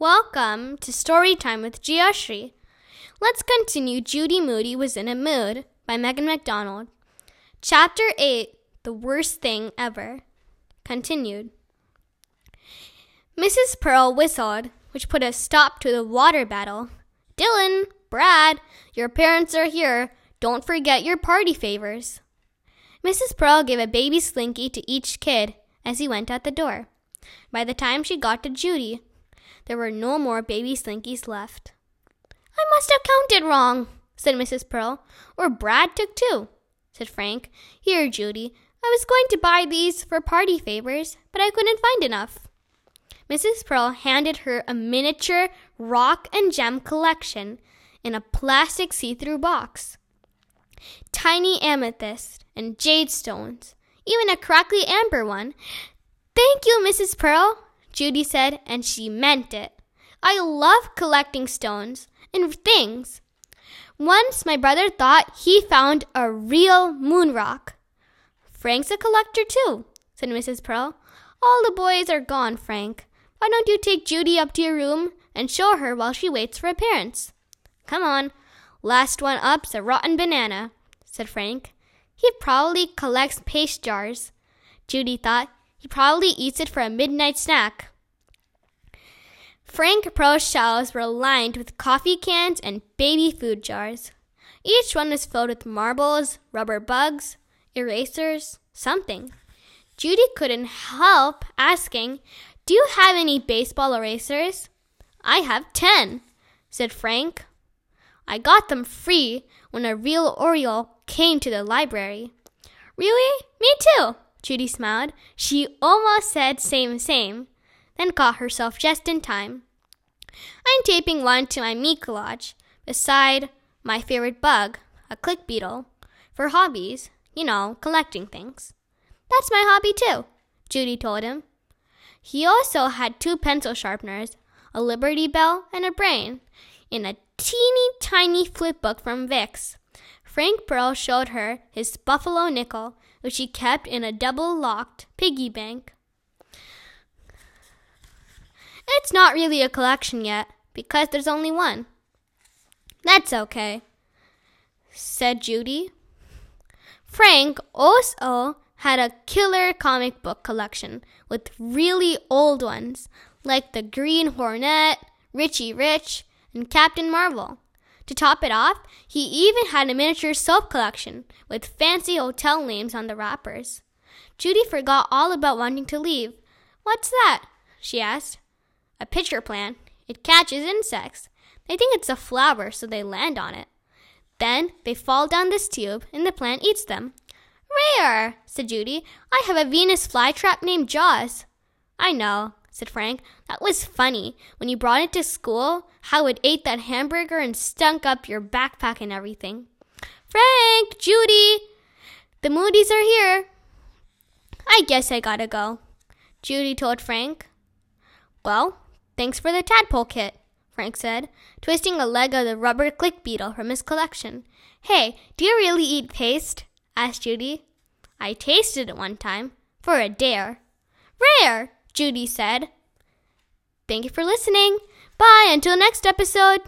Welcome to Story Time with Geoshri. Let's continue Judy Moody Was in a Mood by Megan McDonald. Chapter 8 The Worst Thing Ever. Continued. Mrs. Pearl whistled, which put a stop to the water battle. Dylan, Brad, your parents are here. Don't forget your party favors. Mrs. Pearl gave a baby slinky to each kid as he went out the door. By the time she got to Judy, there were no more baby slinkies left. I must have counted wrong, said Mrs. Pearl. Or Brad took two, said Frank. Here, Judy, I was going to buy these for party favors, but I couldn't find enough. Mrs. Pearl handed her a miniature rock and gem collection in a plastic see through box. Tiny amethyst and jade stones, even a crackly amber one. Thank you, Mrs. Pearl, Judy said, and she meant it. I love collecting stones and things. Once my brother thought he found a real moon rock. Frank's a collector too, said Mrs. Pearl. All the boys are gone, Frank. Why don't you take Judy up to your room and show her while she waits for appearance? Come on. Last one up's a rotten banana, said Frank. He probably collects paste jars. Judy thought he probably eats it for a midnight snack. Frank Pearl's shelves were lined with coffee cans and baby food jars. Each one was filled with marbles, rubber bugs, erasers, something. Judy couldn't help asking, Do you have any baseball erasers? I have ten, said Frank. I got them free when a real Oriole came to the library. Really? Me too, Judy smiled. She almost said same, same, then caught herself just in time. I'm taping one to my meat collage, beside my favorite bug, a click beetle, for hobbies, you know, collecting things. That's my hobby too, Judy told him. He also had two pencil sharpeners, a Liberty Bell, and a brain, in a teeny tiny flip book from Vicks. Frank Pearl showed her his buffalo nickel which he kept in a double locked piggy bank. It's not really a collection yet, because there's only one. That's okay, said Judy. Frank also had a killer comic book collection with really old ones, like the Green Hornet, Richie Rich, and Captain Marvel. To top it off, he even had a miniature soap collection with fancy hotel names on the wrappers. Judy forgot all about wanting to leave. What's that? she asked. A pitcher plant. It catches insects. They think it's a flower, so they land on it. Then they fall down this tube, and the plant eats them. Rare, said Judy. I have a Venus flytrap named Jaws. I know, said Frank. That was funny. When you brought it to school, how it ate that hamburger and stunk up your backpack and everything. Frank, Judy, the Moody's are here. I guess I gotta go, Judy told Frank. Well, thanks for the tadpole kit, Frank said, twisting a leg of the rubber click beetle from his collection. Hey, do you really eat paste? asked Judy. I tasted it one time, for a dare. Rare, Judy said. Thank you for listening. Bye until next episode.